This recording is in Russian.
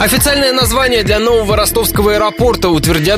Официальное название для нового ростовского аэропорта утвердят